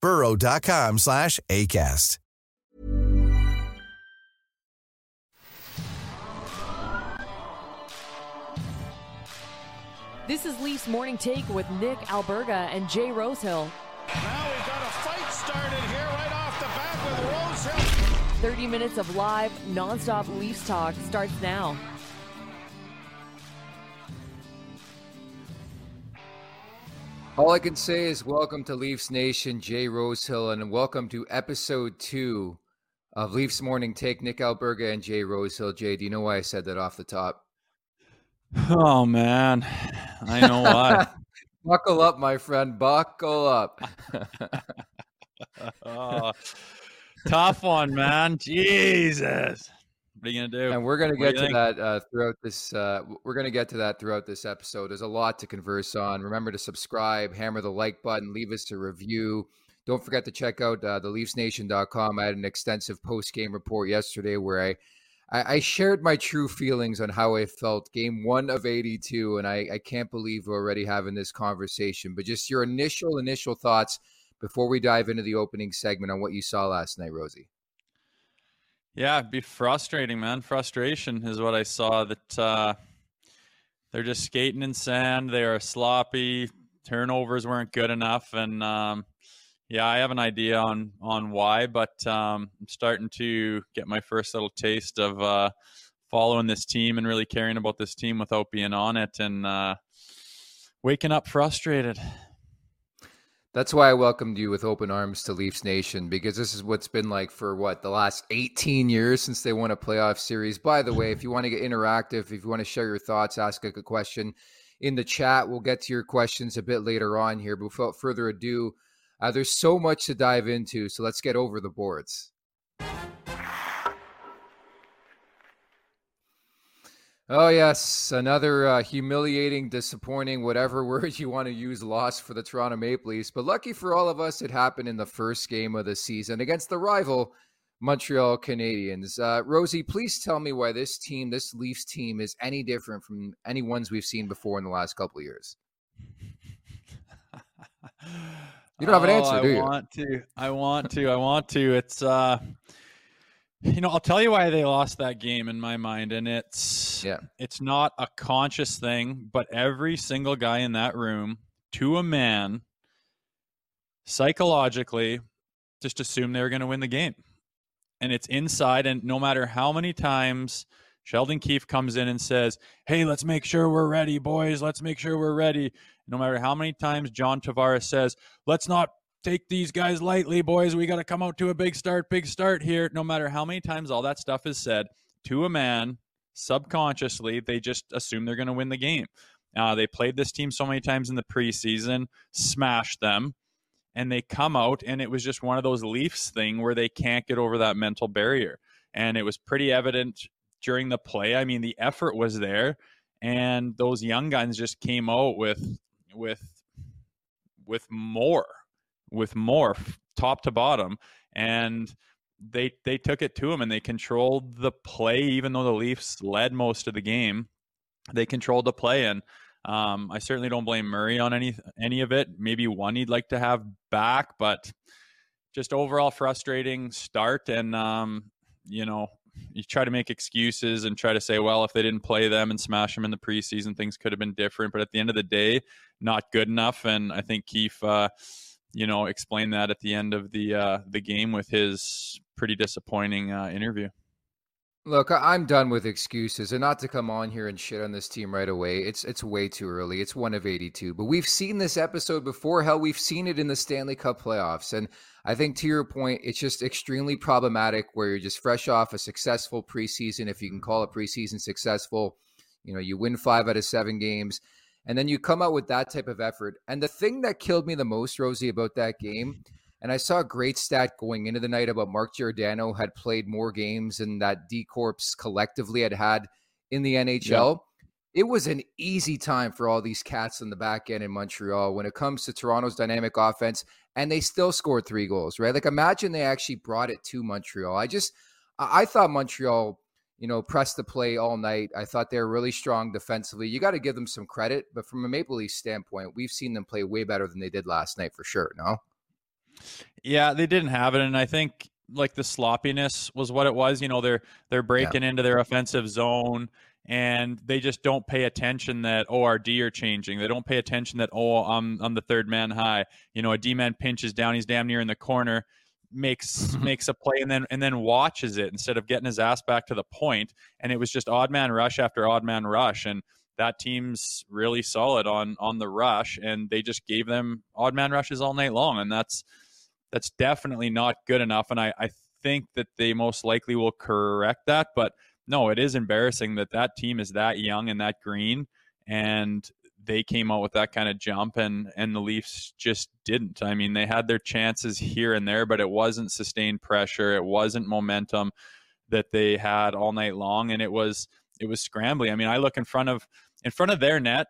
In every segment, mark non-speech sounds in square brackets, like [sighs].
burrow.com slash ACAST. This is Leafs Morning Take with Nick Alberga and Jay Rosehill. Now we've got a fight started here right off the bat with Rosehill. 30 minutes of live, nonstop Leafs talk starts now. All I can say is welcome to Leafs Nation, Jay Rosehill, and welcome to episode two of Leafs Morning Take. Nick Alberga and Jay Rosehill. Jay, do you know why I said that off the top? Oh man, I know why. [laughs] [laughs] Buckle up, my friend. Buckle up. [laughs] oh, tough one, man. Jesus. What are you gonna do? And we're gonna What get to think? that uh, throughout this. Uh, we're gonna get to that throughout this episode. There's a lot to converse on. Remember to subscribe, hammer the like button, leave us a review. Don't forget to check out uh, the LeafsNation.com. I had an extensive post game report yesterday where I, I I shared my true feelings on how I felt game one of 82, and I, I can't believe we're already having this conversation. But just your initial initial thoughts before we dive into the opening segment on what you saw last night, Rosie. Yeah, be frustrating, man. Frustration is what I saw. That uh, they're just skating in sand. They are sloppy. Turnovers weren't good enough, and um, yeah, I have an idea on on why, but um, I'm starting to get my first little taste of uh, following this team and really caring about this team without being on it, and uh, waking up frustrated. That's why I welcomed you with open arms to Leafs Nation because this is what's been like for what the last 18 years since they won a playoff series. By the way, if you want to get interactive, if you want to share your thoughts, ask a question in the chat. We'll get to your questions a bit later on here. But without further ado, uh, there's so much to dive into. So let's get over the boards. Oh, yes. Another uh, humiliating, disappointing, whatever [laughs] word you want to use, loss for the Toronto Maple Leafs. But lucky for all of us, it happened in the first game of the season against the rival Montreal Canadiens. Uh, Rosie, please tell me why this team, this Leafs team, is any different from any ones we've seen before in the last couple of years. [laughs] You don't have an Oh, answer, do you? I want to. I want to. I want to. It's uh you know, I'll tell you why they lost that game in my mind and it's Yeah. it's not a conscious thing, but every single guy in that room to a man psychologically just assumed they were going to win the game. And it's inside and no matter how many times Sheldon Keefe comes in and says, "Hey, let's make sure we're ready, boys. Let's make sure we're ready." No matter how many times John Tavares says, "Let's not take these guys lightly, boys. We got to come out to a big start, big start here." No matter how many times all that stuff is said, to a man subconsciously they just assume they're going to win the game. Uh, they played this team so many times in the preseason, smashed them, and they come out and it was just one of those Leafs thing where they can't get over that mental barrier. And it was pretty evident during the play. I mean, the effort was there, and those young guns just came out with with with more, with Morph top to bottom, and they they took it to them and they controlled the play, even though the Leafs led most of the game. They controlled the play, and um, I certainly don't blame Murray on any any of it. Maybe one he'd like to have back, but just overall frustrating start. And um, you know, you try to make excuses and try to say, well, if they didn't play them and smash them in the preseason, things could have been different. But at the end of the day, not good enough. And I think Keefe, uh, you know, explain that at the end of the uh, the game with his pretty disappointing uh, interview. Look, I'm done with excuses, and not to come on here and shit on this team right away. It's it's way too early. It's one of 82, but we've seen this episode before. Hell, we've seen it in the Stanley Cup playoffs, and I think to your point, it's just extremely problematic where you're just fresh off a successful preseason, if you can call a preseason successful. You know, you win five out of seven games, and then you come out with that type of effort. And the thing that killed me the most, Rosie, about that game and I saw a great stat going into the night about Mark Giordano had played more games than that D Corps collectively had had in the NHL. It was an easy time for all these cats in the back end in Montreal when it comes to Toronto's dynamic offense, and they still scored three goals, right? Like imagine they actually brought it to Montreal. I just, I thought Montreal, you know, press the play all night. I thought they were really strong defensively. You got to give them some credit, but from a Maple Leaf standpoint, we've seen them play way better than they did last night for sure. No. Yeah, they didn't have it, and I think like the sloppiness was what it was. You know, they're they're breaking yeah. into their offensive zone and they just don't pay attention that ORD are changing. They don't pay attention that oh I'm I'm the third man high. You know, a D man pinches down, he's damn near in the corner, makes mm-hmm. makes a play and then and then watches it instead of getting his ass back to the point. And it was just odd man rush after odd man rush. And that team's really solid on on the rush and they just gave them odd man rushes all night long. And that's that's definitely not good enough. And I, I think that they most likely will correct that. But no, it is embarrassing that that team is that young and that green, and they came out with that kind of jump, and and the Leafs just didn't. I mean, they had their chances here and there, but it wasn't sustained pressure. It wasn't momentum that they had all night long, and it was it was scrambling. I mean, I look in front of in front of their net.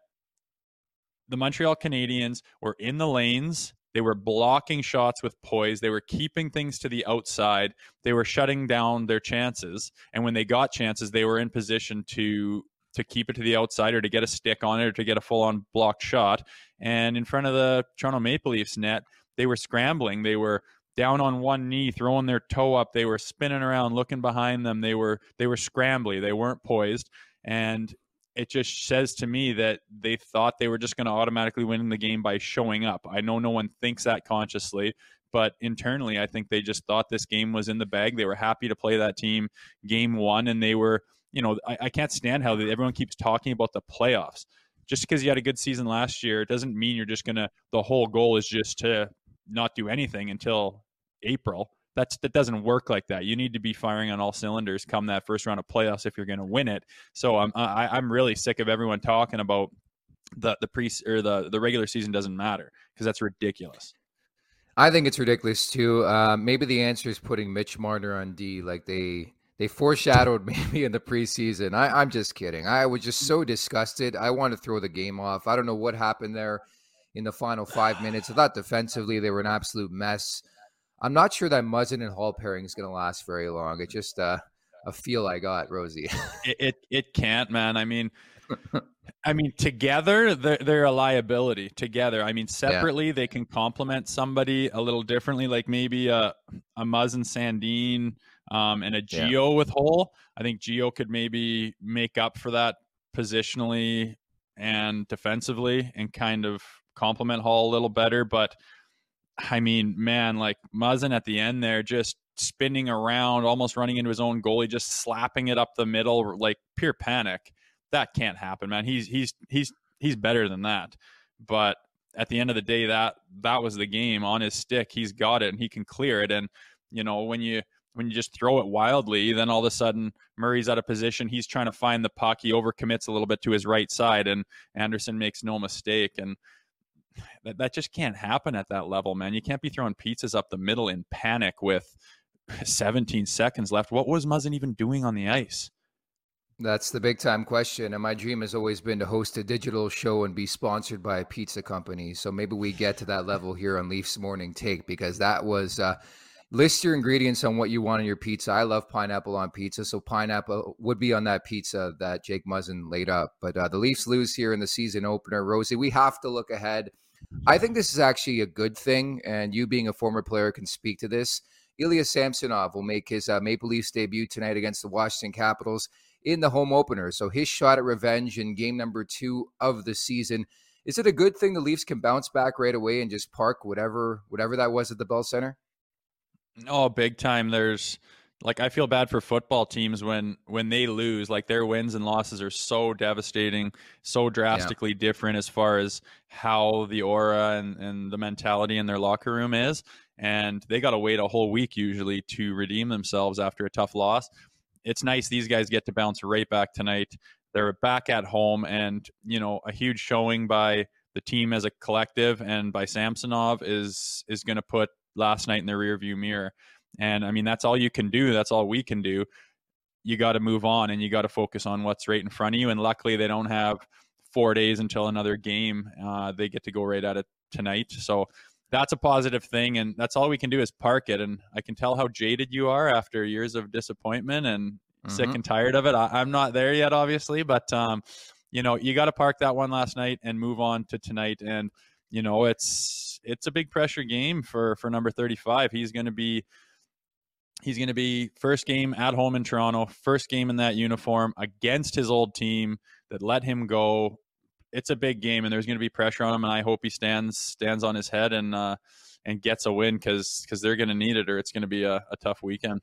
The Montreal Canadiens were in the lanes they were blocking shots with poise. They were keeping things to the outside. They were shutting down their chances. And when they got chances, they were in position to to keep it to the outside or to get a stick on it or to get a full on blocked shot. And in front of the Toronto Maple Leafs net, they were scrambling. They were down on one knee, throwing their toe up. They were spinning around, looking behind them. They were they were scrambly. They weren't poised. And it just says to me that they thought they were just going to automatically win the game by showing up. I know no one thinks that consciously, but internally, I think they just thought this game was in the bag. They were happy to play that team game one, and they were, you know, I, I can't stand how everyone keeps talking about the playoffs. Just because you had a good season last year, it doesn't mean you're just to, the whole goal is just to not do anything until April that's that doesn't work like that. You need to be firing on all cylinders come that first round of playoffs if you're going to win it. So I'm I, am i am really sick of everyone talking about the the pre or the the regular season doesn't matter because that's ridiculous. I think it's ridiculous too. Uh, maybe the answer is putting Mitch Marner on D, like they they foreshadowed [laughs] maybe in the preseason. I, I'm just kidding. I was just so disgusted. I want to throw the game off. I don't know what happened there in the final five minutes. I thought defensively they were an absolute mess. I'm not sure that Muzzin and Hall pairing is going to last very long. It's just uh, a feel I got, Rosie. [laughs] it, it, it can't, man. I mean, I mean, together they're, they're, a liability. Together, I mean, separately yeah. they can complement somebody a little differently, like maybe a a Muzzin Sandin um, and a Geo yeah. with Hall. I think Geo could maybe make up for that positionally and defensively, and kind of complement Hall a little better, but I mean, man, like Muzzin at the end there, just spinning around, almost running into his own goalie, just slapping it up the middle, like pure panic. That can't happen, man. He's he's he's he's better than that. But at the end of the day, that that was the game on his stick. He's got it and he can clear it. And you know, when you when you just throw it wildly, then all of a sudden Murray's out of position. He's trying to find the puck. He overcommits a little bit to his right side, and Anderson makes no mistake. And [sighs] that, that just can't happen at that level, man. You can't be throwing pizzas up the middle in panic with [sighs] 17 seconds left. What was Muzzin even doing on the ice? That's the big time question. And my dream has always been to host a digital show and be sponsored by a pizza company. So maybe we get to that level here on Leafs Morning Take because that was uh, list your ingredients on what you want on your pizza. I love pineapple on pizza. So pineapple would be on that pizza that Jake Muzzin laid up. But uh, the Leafs lose here in the season opener. Rosie, we have to look ahead. I think this is actually a good thing. And you being a former player can speak to this. Ilya Samsonov will make his uh, Maple Leafs debut tonight against the Washington Capitals in the home opener. So his shot at revenge in game number two of the season. Is it a good thing the Leafs can bounce back right away and just park whatever whatever that was at the Bell Center? Oh, big time. There's like I feel bad for football teams when when they lose. Like their wins and losses are so devastating, so drastically yeah. different as far as how the aura and, and the mentality in their locker room is. And they got to wait a whole week usually to redeem themselves after a tough loss it's nice these guys get to bounce right back tonight. They're back at home, and you know a huge showing by the team as a collective and by Samsonov is is going to put last night in the rearview mirror. And I mean that's all you can do. That's all we can do. You got to move on and you got to focus on what's right in front of you. And luckily they don't have four days until another game. Uh, they get to go right at it tonight. So that's a positive thing and that's all we can do is park it and i can tell how jaded you are after years of disappointment and mm-hmm. sick and tired of it I, am not there yet obviously but um, you know you got to park that one last night and move on to tonight and you know it's it's a big pressure game for for number 35 he's going to be he's going to be first game at home in toronto first game in that uniform against his old team that let him go it's a big game, and there's going to be pressure on him. And I hope he stands stands on his head and uh, and gets a win because because they're going to need it, or it's going to be a, a tough weekend.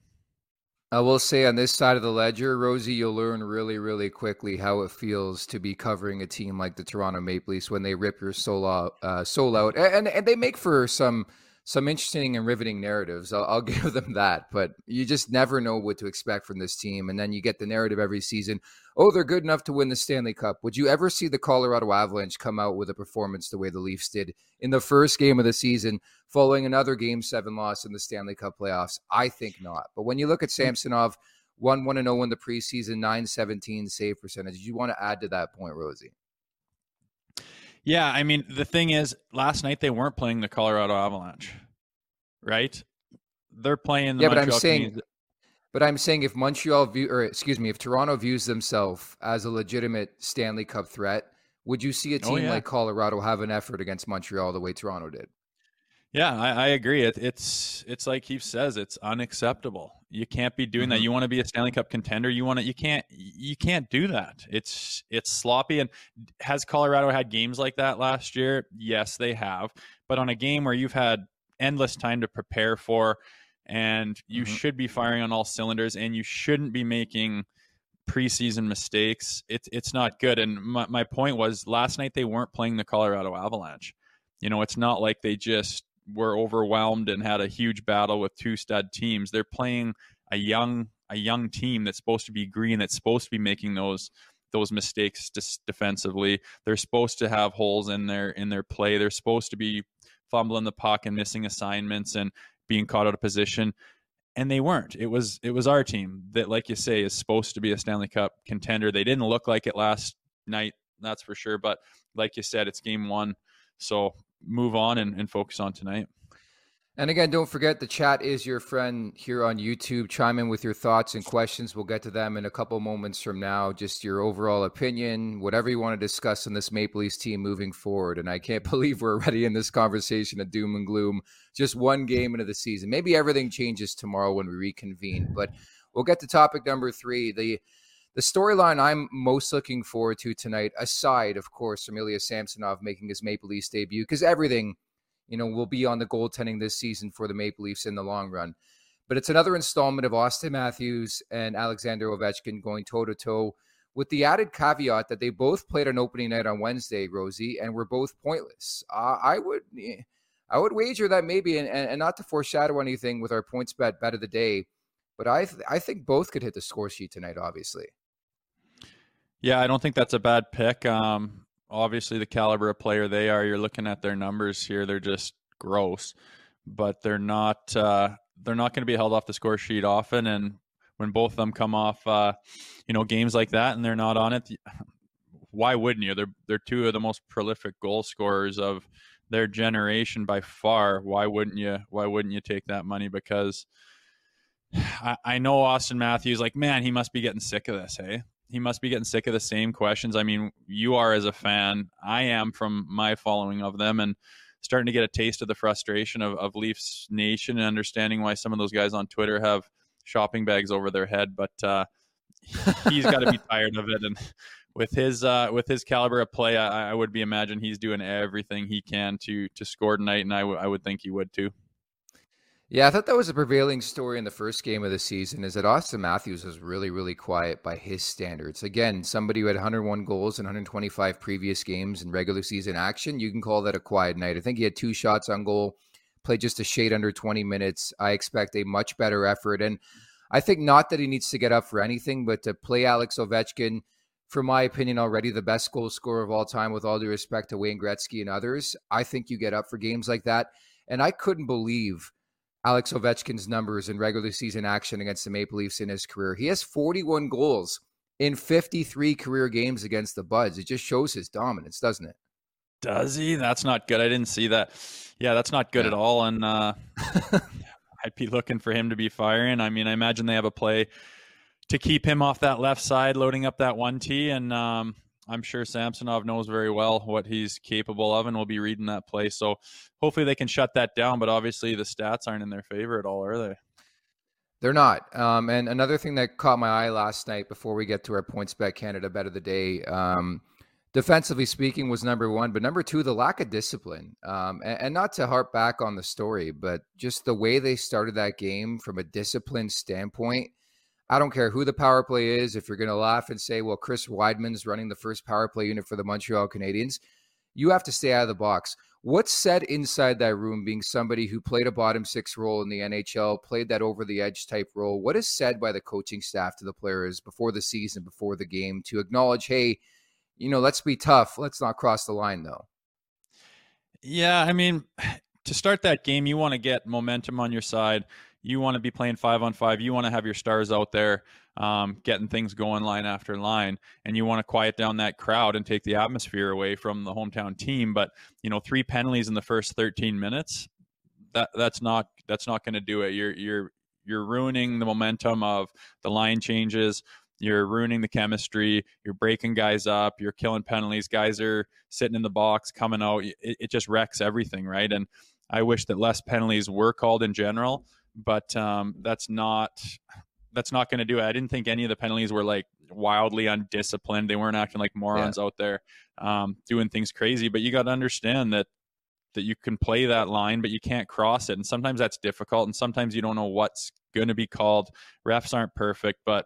I will say on this side of the ledger, Rosie, you'll learn really, really quickly how it feels to be covering a team like the Toronto Maple Leafs when they rip your soul out, uh, soul out, and and they make for some some interesting and riveting narratives. I'll, I'll, [laughs] give them that, but you just never know what to expect from this team. And then you get the narrative every season. Oh, they're good enough to win the Stanley Cup. Would you ever see the Colorado Avalanche come out with a performance the way the Leafs did in the first game of the season, following another Game Seven loss in the Stanley Cup playoffs? I think not. But when you look at hmm. Samsonov, one one zero in the preseason, nine seventeen save percentage. You want to add to that point, Rosie? Yeah, I mean, the thing is, last night they weren't playing the Colorado Avalanche, right? They're playing the yeah, Montreal but I'm saying, Canadiens. but I'm saying if Montreal view, or excuse me, if Toronto views themselves as a legitimate Stanley Cup threat, would you see a oh, team oh, yeah. like Colorado have an effort against Montreal the way Toronto did? Yeah, I, I agree. It, it's it's like he says, it's unacceptable. You can't be doing mm-hmm. that. You want to be a Stanley Cup contender. You want to. You can't. You can't do that. It's it's sloppy. And has Colorado had games like that last year? Yes, they have. But on a game where you've had endless time to prepare for, and you mm-hmm. should be firing on all cylinders, and you shouldn't be making preseason mistakes. It's it's not good. And my, my point was last night they weren't playing the Colorado Avalanche. You know, it's not like they just were overwhelmed and had a huge battle with two stud teams. They're playing a young a young team that's supposed to be green, that's supposed to be making those those mistakes defensively. They're supposed to have holes in their in their play. They're supposed to be fumbling the puck and missing assignments and being caught out of position. And they weren't. It was it was our team that, like you say, is supposed to be a Stanley Cup contender. They didn't look like it last night, that's for sure. But like you said, it's game one. So move on and, and focus on tonight. And again, don't forget the chat is your friend here on YouTube. Chime in with your thoughts and questions. We'll get to them in a couple moments from now. Just your overall opinion, whatever you want to discuss on this Maple Leafs team moving forward. And I can't [laughs] believe we're already in this conversation of doom and gloom. Just one game into the season. Maybe everything changes tomorrow when we reconvene. But we'll get to topic number three. The the storyline I'm most looking forward to tonight, aside, of course, from Ilya Samsonov making his Maple Leafs debut, because everything, you know, will be on the goaltending this season for the Maple Leafs in the long run. But it's another installment of Auston Matthews and Alexander Ovechkin going toe to toe, with the added caveat that they both played an opening night on Wednesday, Rosie, and were both pointless. Uh, I would. I would wager that maybe, and, and not to foreshadow anything with our PointsBet bet of the day, But I th- I think both could hit the score sheet tonight. Obviously. Yeah, I don't think that's a bad pick. Um, obviously, the caliber of player they are, you're looking at their numbers here; they're just gross. But they're not. Uh, they're not going to be held off the score sheet often, and when both of them come off, uh, you know, games like that, and they're not on it, [sighs] why wouldn't you? They're they're two of the most prolific goal scorers of their generation by far. Why wouldn't you? Why wouldn't you take that money? Because [sighs] I, I know Auston Matthews, like man, he must be getting sick of this. Hey, he must be getting sick of the same questions. I mean, you are as a fan. I am from my following of them, and starting to get a taste of the frustration of, of Leafs Nation and understanding why some of those guys on Twitter have shopping bags over their head. But uh, he's got to be [laughs] tired of it, and with his uh, with his caliber of play, I, I, would be imagine he's doing everything he can to to score tonight, and I, w- I would think he would too. Yeah, I thought that was a prevailing story in the first game of the season is that Auston Matthews was really, really quiet by his standards. Again, somebody who had 101 goals in 125 previous games in regular season action, you can call that a quiet night. I think he had two shots on goal, played just a shade under 20 minutes. I expect a much better effort. And I think not that he needs to get up for anything, but to play Alex Ovechkin, for my opinion, already the best goal scorer of all time, with all due respect to Wayne Gretzky and others. I think you get up for games like that. And I couldn't believe Alex Ovechkin's numbers in regular season action against the Maple Leafs in his career. He has 41 goals in 53 career games against the Buds. It just shows his dominance, doesn't it? Does he? That's not good. I didn't see that. Yeah, that's not good yeah. at all. And uh, [laughs] I'd be looking for him to be firing. I mean, I imagine they have a play to keep him off that left side, loading up that one T, and um, I'm sure Samsonov knows very well what he's capable of and will be reading that play. So hopefully they can shut that down. But obviously the stats aren't in their favor at all, are they? They're not. Um, and another thing that caught my eye last night before we get to our PointsBet Canada bet of the day, um, defensively speaking, was number one. But number two, the lack of discipline. Um, and, and not to harp back on the story, but just the way they started that game from a discipline standpoint I don't care who the power play is. If you're going to laugh and say, well, Chris Wideman's running the first power play unit for the Montreal Canadiens, you have to stay out of the box. What's said inside that room, being somebody who played a bottom six role in the NHL, played that over the edge type role? What is said by the coaching staff to the players before the season, before the game to acknowledge, hey, you know, let's be tough. Let's not cross the line, though. Yeah. I mean, [sighs] to start that game, you want to get momentum on your side you want to be playing five on five. You want to have your stars out there um, getting things going line after line, and you want to quiet down that crowd and take the atmosphere away from the hometown team. But you know, three penalties in the first 13 minutes that that's not that's not going to do it. You're you're you're ruining the momentum of the line changes. You're ruining the chemistry. You're breaking guys up. You're killing penalties. Guys are sitting in the box, coming out. It, it just wrecks everything, right? And I wish that less penalties were called in general but um, that's not that's not going to do it. I didn't think any of the penalties were like wildly undisciplined. They weren't acting like morons yeah. out there um, doing things crazy. But you got to understand that that you can play that line, but you can't cross it. And sometimes that's difficult, and sometimes you don't know what's going to be called. Refs aren't perfect, but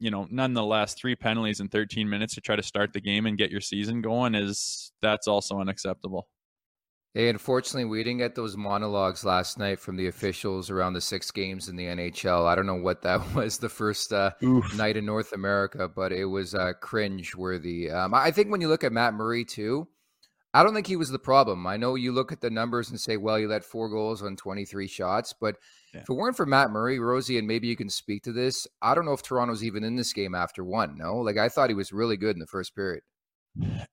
you know, nonetheless, three penalties in 13 minutes to try to start the game and get your season going is that's also unacceptable. Hey, unfortunately, we didn't get those monologues last night from the officials around the six games in the NHL. I don't know what that [laughs] was the first uh, night in North America, but it was uh, cringe worthy. Um, I think when you look at Matt Murray, too, I don't think he was the problem. I know you look at the numbers and say, well, you let four goals on 23 shots, but yeah. if it weren't for Matt Murray, Rosie, and maybe you can speak to this, I don't know if Toronto's even in this game after one. No, like I thought he was really good in the first period.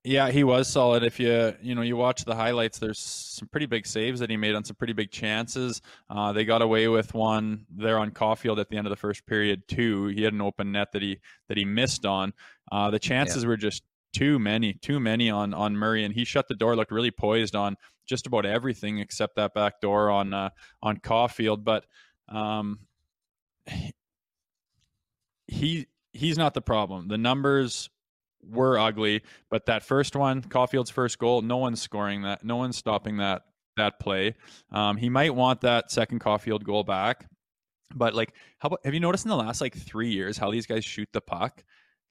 Yeah, he was solid. If you you know you watch the highlights, there's some pretty big saves that he made on some pretty big chances. Uh, they got away with one there on Caufield at the end of the first period too. He had an open net that he that he missed on. Uh, the chances yeah. were just too many, too many on on Murray, and he shut the door. Looked really poised on just about everything except that back door on uh, on Caufield. But um, he he's not the problem. The numbers were ugly. But that first one, Caufield's first goal, no one's scoring that. No one's stopping that that play. Um, he might want that second Caufield goal back. But like, how about have you noticed in the last like three years how these guys shoot the puck?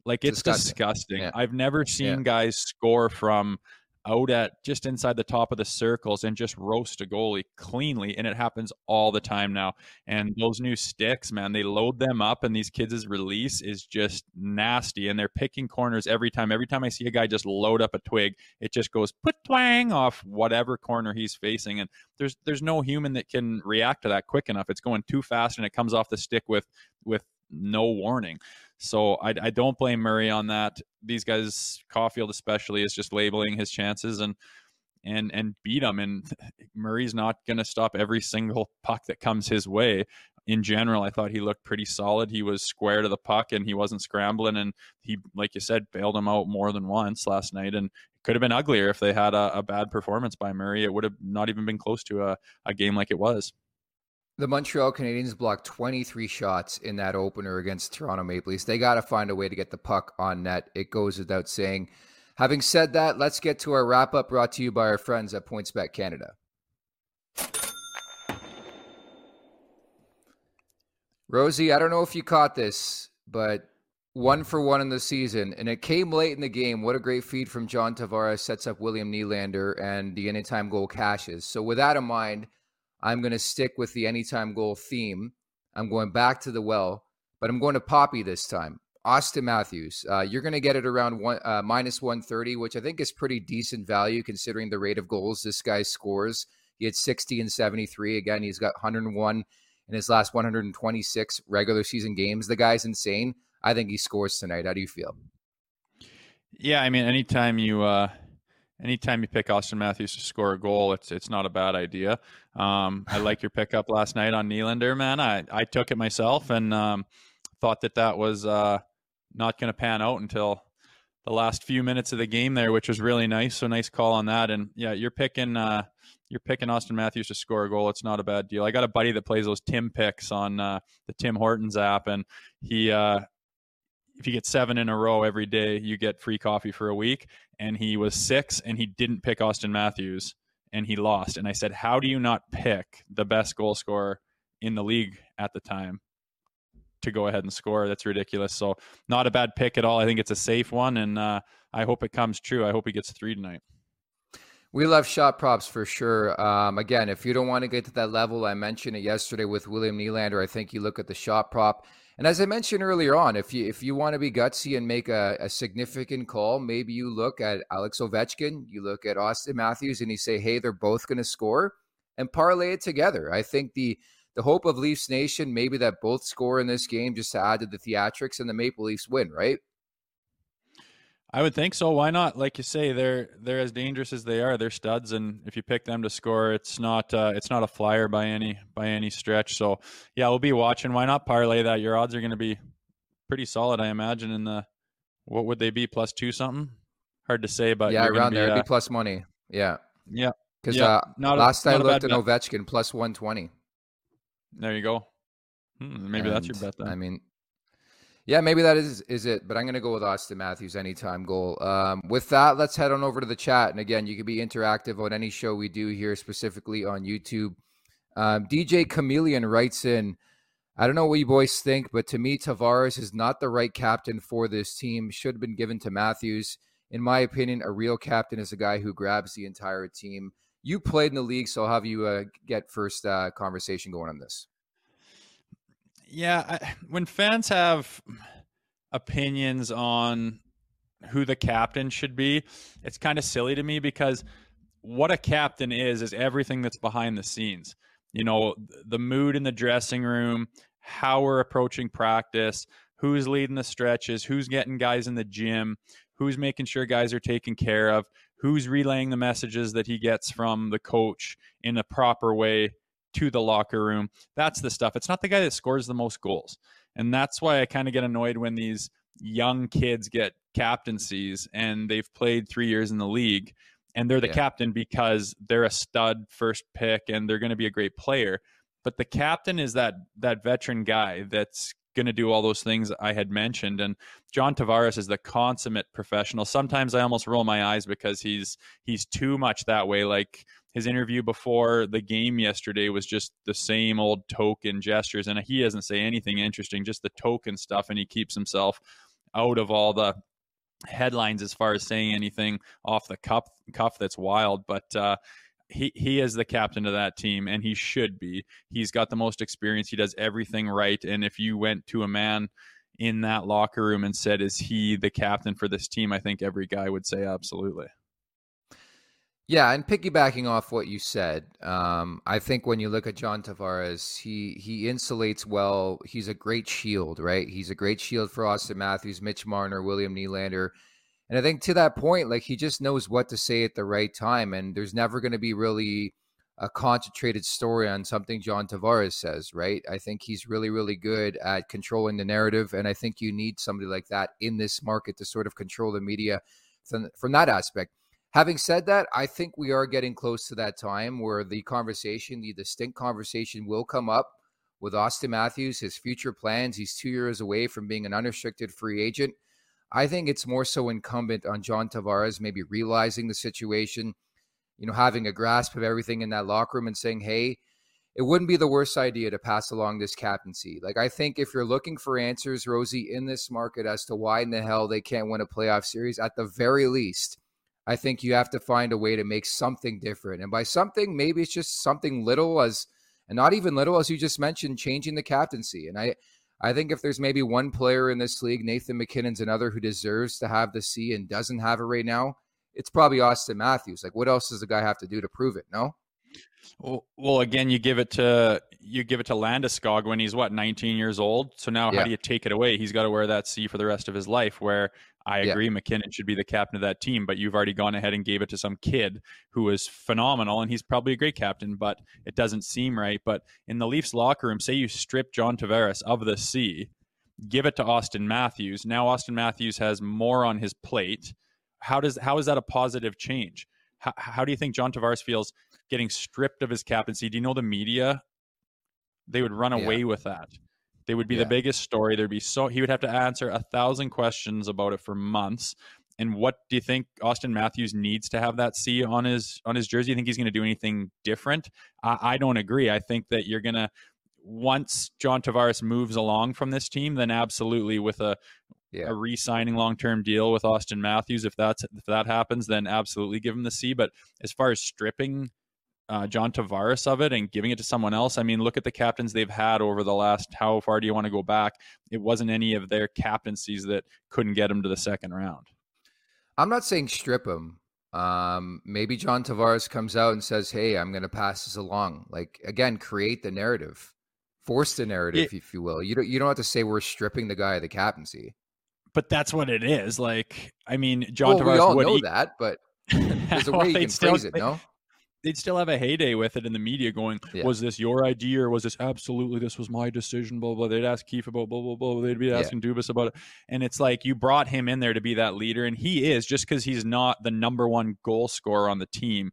Like it's disgusting. disgusting. Yeah. I've never seen yeah. guys score from out at just inside the top of the circles and just roast a goalie cleanly. And it happens all the time now. And mm-hmm. those new sticks, man, they load them up, and these kids' release is just nasty. And they're picking corners every time. Every time I see a guy just load up a twig, it just goes put twang off whatever corner he's facing. And there's there's no human that can react to that quick enough. It's going too fast and it comes off the stick with with no warning. So I, I don't blame Murray on that. These guys, Caufield especially, is just labeling his chances and and and beat him. And [laughs] Murray's not going to stop every single puck that comes his way. In general, I thought he looked pretty solid. He was square to the puck and he wasn't scrambling. And he, like you said, bailed him out more than once last night. And it could have been uglier if they had a, a bad performance by Murray. It would have not even been close to a, a game like it was. The Montreal Canadiens blocked 23 shots in that opener against Toronto Maple Leafs. They got to find a way to get the puck on net. It goes without saying. Having said that, let's get to our wrap up brought to you by our friends at PointsBet Canada. Rosie, I don't know if you caught this, but one for one in the season, and it came late in the game. What a great feed from John Tavares sets up William Nylander, and the anytime goal cashes. So, with that in mind, I'm going to stick with the anytime goal theme. I'm going back to the well, but I'm going to Poppy this time. Auston Matthews, uh, you're going to get it around one, uh, minus 130, which I think is pretty decent value considering the rate of goals this guy scores. He had 60 and 73. Again, he's got 101 in his last 126 regular season games. The guy's insane. I think he scores tonight. How do you feel? Yeah, I mean, anytime you uh, anytime you pick Auston Matthews to score a goal, it's it's not a bad idea. Um, I like your pickup last night on Nylander, man. I, I took it myself and um, thought that that was uh, not going to pan out until the last few minutes of the game there, which was really nice. So nice call on that. And yeah, you're picking uh, you're picking Auston Matthews to score a goal. It's not a bad deal. I got a buddy that plays those Tim picks on uh, the Tim Hortons app, and he uh, if you get seven in a row every day, you get free coffee for a week. And he was six and he didn't pick Auston Matthews and he lost. And I said, How do you not pick the best goal scorer in the league at the time to go ahead and score? That's ridiculous. So, not a bad pick at all. I think it's a safe one. And uh, I hope it comes true. I hope he gets three tonight. We love shot props for sure. Um, again, if you don't want to get to that level, I mentioned it yesterday with William Nylander. I think you look at the shot prop and as I mentioned earlier on, if you if you want to be gutsy and make a, a, significant call, maybe you look at Alex Ovechkin, you look at Auston Matthews, and you say, "Hey, they're both going to score," and parlay it together. I think the the hope of Leafs Nation maybe that both score in this game just to add to the theatrics and the Maple Leafs win, right? I would think so. Why not? Like you say, they're they're as dangerous as they are. They're studs, and if you pick them to score, it's not uh, it's not a flyer by any by any stretch. So yeah, we'll be watching. Why not parlay that? Your odds are going to be pretty solid, I imagine. In the what would they be? Plus two something? Hard to say, but yeah, around be, there, uh, be plus money. Yeah, yeah. Because yeah, uh, last a, I looked at Ovechkin plus one twenty. There you go. Hmm, maybe and, that's your bet then. I mean, yeah, maybe that is is it. But I'm going to go with Auston Matthews anytime goal. Um, with that, let's head on over to the chat. And again, you can be interactive on any show we do here, specifically on YouTube. Um, DJ Chameleon writes in. I don't know what you boys think, but to me, Tavares is not the right captain for this team. Should have been given to Matthews. In my opinion, a real captain is a guy who grabs the entire team. You played in the league, so I'll have you uh, get first uh, conversation going on this yeah, I, when fans have opinions on who the captain should be, it's kind of silly to me because what a captain is is everything that's behind the scenes. You know, the mood in the dressing room, how we're approaching practice, who's leading the stretches, who's getting guys in the gym, who's making sure guys are taken care of, who's relaying the messages that he gets from the coach in a proper way to the locker room. That's the stuff. It's not the guy that scores the most goals. And that's why I kind of get annoyed when these young kids get captaincies and they've played three years in the league and they're the yeah. captain because they're a stud first pick and they're going to be a great player. But the captain is that that veteran guy that's going to do all those things I had mentioned. And John Tavares is the consummate professional. Sometimes I almost roll my eyes because he's he's too much that way. Like his interview before the game yesterday was just the same old token gestures, and he doesn't say anything interesting, just the token stuff, and he keeps himself out of all the headlines as far as saying anything off the cuff cuff that's wild, but uh, he he is the captain of that team, and he should be. He's got the most experience. He does everything right. And if you went to a man in that locker room and said, "Is he the captain for this team?" I think every guy would say absolutely. Yeah, and piggybacking off what you said, um, I think when you look at John Tavares, he he insulates well. He's a great shield, right? He's a great shield for Auston Matthews, Mitch Marner, William Nylander. And I think to that point, like he just knows what to say at the right time. And there's never going to be really a concentrated story on something John Tavares says, right? I think he's really, really good at controlling the narrative. And I think you need somebody like that in this market to sort of control the media from, from that aspect. Having said that, I think we are getting close to that time where the conversation, the distinct conversation, will come up with Auston Matthews, his future plans. He's two years away from being an unrestricted free agent. I think it's more so incumbent on John Tavares maybe realizing the situation, you know, having a grasp of everything in that locker room and saying, hey, it wouldn't be the worst idea to pass along this captaincy. Like, I think if you're looking for answers, Rosie, in this market as to why in the hell they can't win a playoff series, at the very least, I think you have to find a way to make something different. And by something, maybe it's just something little as and not even little as you just mentioned, changing the captaincy. And I I think if there's maybe one player in this league, Nathan MacKinnon's another who deserves to have the C and doesn't have it right now, it's probably Auston Matthews. Like what else does the guy have to do to prove it? No? Well, again, you give it to you give it to Landeskog when he's what 19 years old. So now, yeah. how do you take it away? He's got to wear that C for the rest of his life. Where I agree, yeah. MacKinnon should be the captain of that team, but you've already gone ahead and gave it to some kid who is phenomenal, and he's probably a great captain, but it doesn't seem right. But in the Leafs locker room, say you strip John Tavares of the C, give it to Auston Matthews. Now Auston Matthews has more on his plate. How does how is that a positive change? How, how do you think John Tavares feels getting stripped of his captaincy? Do you know the media? They would run away yeah. with that. They would be yeah. the biggest story. There'd be so he would have to answer a thousand questions about it for months. And what do you think Auston Matthews needs to have that C on his on his jersey? You think he's going to do anything different? I, I don't agree. I think that you're going to once John Tavares moves along from this team, then absolutely with a yeah. a re-signing long-term deal with Auston Matthews, if that's if that happens, then absolutely give him the C. But as far as stripping uh, John Tavares of it and giving it to someone else. I mean, look at the captains they've had over the last. How far do you want to go back? It wasn't any of their captaincies that couldn't get them to the second round. I'm not saying strip him. Um, maybe John Tavares comes out and says, "Hey, I'm going to pass this along." Like again, create the narrative, force the narrative, it, if you will. You don't you don't have to say we're stripping the guy of the captaincy. But that's what it is. Like, I mean, John well, Tavares. We all know he, that, but [laughs] there's a way well, you can phrase it. No, they'd still have a heyday with it in the media going, yeah. was this your idea or was this absolutely this was my decision? Blah blah. They'd ask Keefe about blah blah blah. They'd be asking yeah. Dubas about it. And it's like you brought him in there to be that leader, and he is just because he's not the number one goal scorer on the team.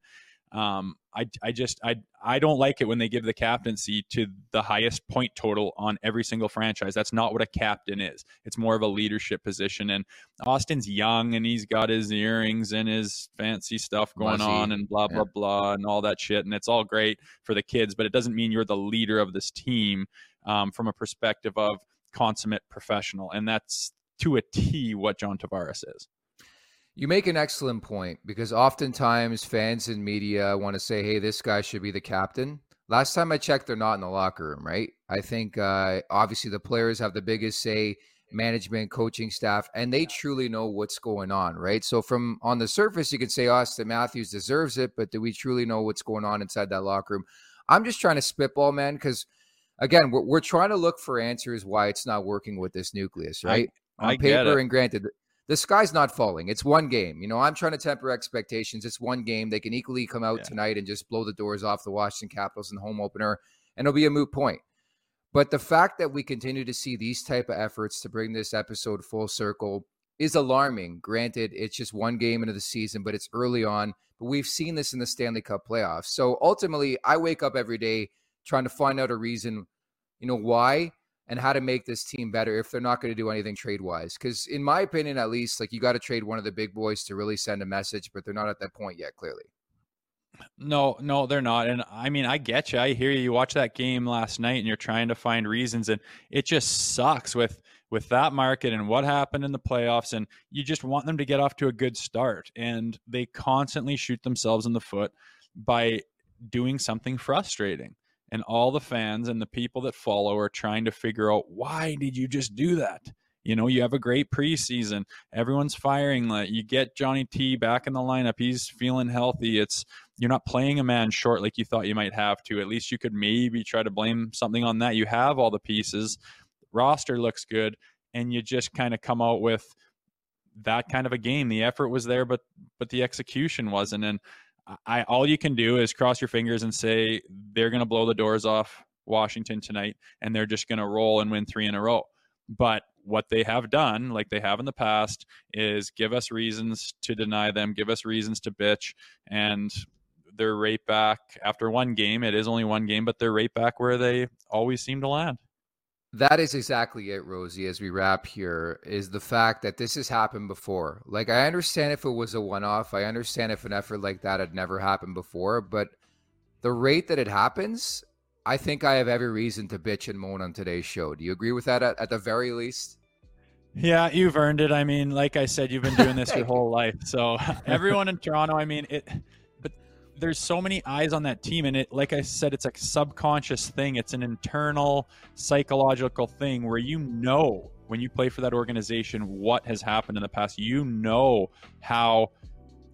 Um, I, I just I I don't like it when they give the captaincy to the highest point total on every single franchise. That's not what a captain is. It's more of a leadership position. And Auston's young and he's got his earrings and his fancy stuff going Muzzy. on and blah blah yeah. blah and all that shit. And it's all great for the kids, but it doesn't mean you're the leader of this team um, from a perspective of consummate professional. And that's to a T what John Tavares is. You make an excellent point because oftentimes fans and media want to say, hey, this guy should be the captain. Last time I checked, they're not in the locker room, right? I think uh, obviously the players have the biggest say, management, coaching staff, and they truly know what's going on, right? So, from on the surface, you could say Auston Matthews deserves it, but do we truly know what's going on inside that locker room? I'm just trying to spitball, man, because again, we're, we're trying to look for answers why it's not working with this nucleus, right? I, I on paper, and granted, the sky's not falling. It's one game. You know, I'm trying to temper expectations. It's one game. They can equally come out yeah. tonight and just blow the doors off the Washington Capitals in the home opener, and it'll be a moot point. But the fact that we continue to see these type of efforts to bring this episode full circle is alarming. Granted, it's just one game into the season, but it's early on. But we've seen this in the Stanley Cup playoffs. So ultimately, I wake up every day trying to find out a reason, you know, why and how to make this team better if they're not going to do anything trade wise. Because in my opinion, at least, like you got to trade one of the big boys to really send a message, but they're not at that point yet. Clearly. No, no, they're not. And I mean, I get you. I hear you. You watch that game last night, and you're trying to find reasons, and it just sucks with with that market and what happened in the playoffs. And you just want them to get off to a good start. And they constantly shoot themselves in the foot by doing something frustrating. And all the fans and the people that follow are trying to figure out why did you just do that? You know, you have a great preseason. Everyone's firing. You get Johnny T back in the lineup. He's feeling healthy. It's you're not playing a man short like you thought you might have to. At least you could maybe try to blame something on that. You have all the pieces. Roster looks good, and you just kind of come out with that kind of a game. The effort was there, but but the execution wasn't. And I all you can do is cross your fingers and say they're going to blow the doors off Washington tonight, and they're just going to roll and win three in a row. But what they have done, like they have in the past, is give us reasons to deny them, give us reasons to bitch, and they're right back after one game. It is only one game, but they're right back where they always seem to land. That is exactly it, Rosie, as we wrap here, is the fact that this has happened before. Like, I understand if it was a one off, I understand if an effort like that had never happened before, but the rate that it happens, I think I have every reason to bitch and moan on today's show. Do you agree with that at, at the very least? Yeah, you've earned it. I mean, like I said, you've been doing this [laughs] your whole life. So [laughs] everyone in Toronto, I mean, it there's so many eyes on that team and it like i said it's a subconscious thing. It's an internal psychological thing where you know when you play for that organization what has happened in the past. You know how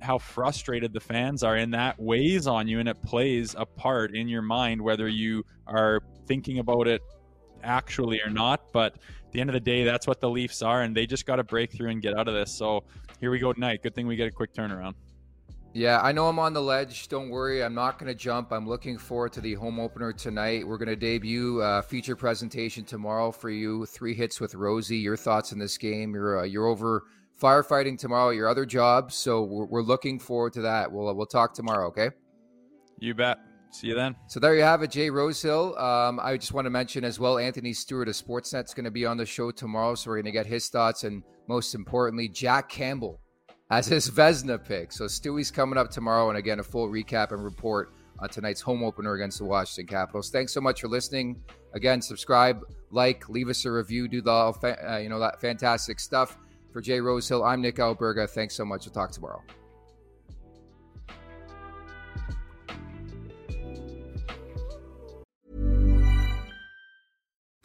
how frustrated the fans are and that weighs on you and it plays a part in your mind whether you are thinking about it actually or not. But at the end of the day that's what the leafs are and they just got to break through and get out of this. So here we go tonight. Good thing we get a quick turnaround yeah, I know I'm on the ledge. Don't worry, I'm not going to jump. I'm looking forward to the home opener tonight. We're going to debut a feature presentation tomorrow for you. Three hits with Rosie. Your thoughts in this game? You're uh, you're over firefighting tomorrow. Your other jobs, so we're, we're looking forward to that. We'll we'll talk tomorrow. Okay. You bet. See you then. So there you have it, Jay Rosehill. Um, I just want to mention as well, Anthony Stewart of Sportsnet's going to be on the show tomorrow, so we're going to get his thoughts, and most importantly, Jack Campbell as his Vezina pick. So Stewie's coming up tomorrow, and again, a full recap and report on tonight's home opener against the Washington Capitals. Thanks so much for listening. Again, subscribe, like, leave us a review, do the uh, you know that fantastic stuff. For Jay Rosehill, I'm Nick Alberga. Thanks so much. We'll talk tomorrow.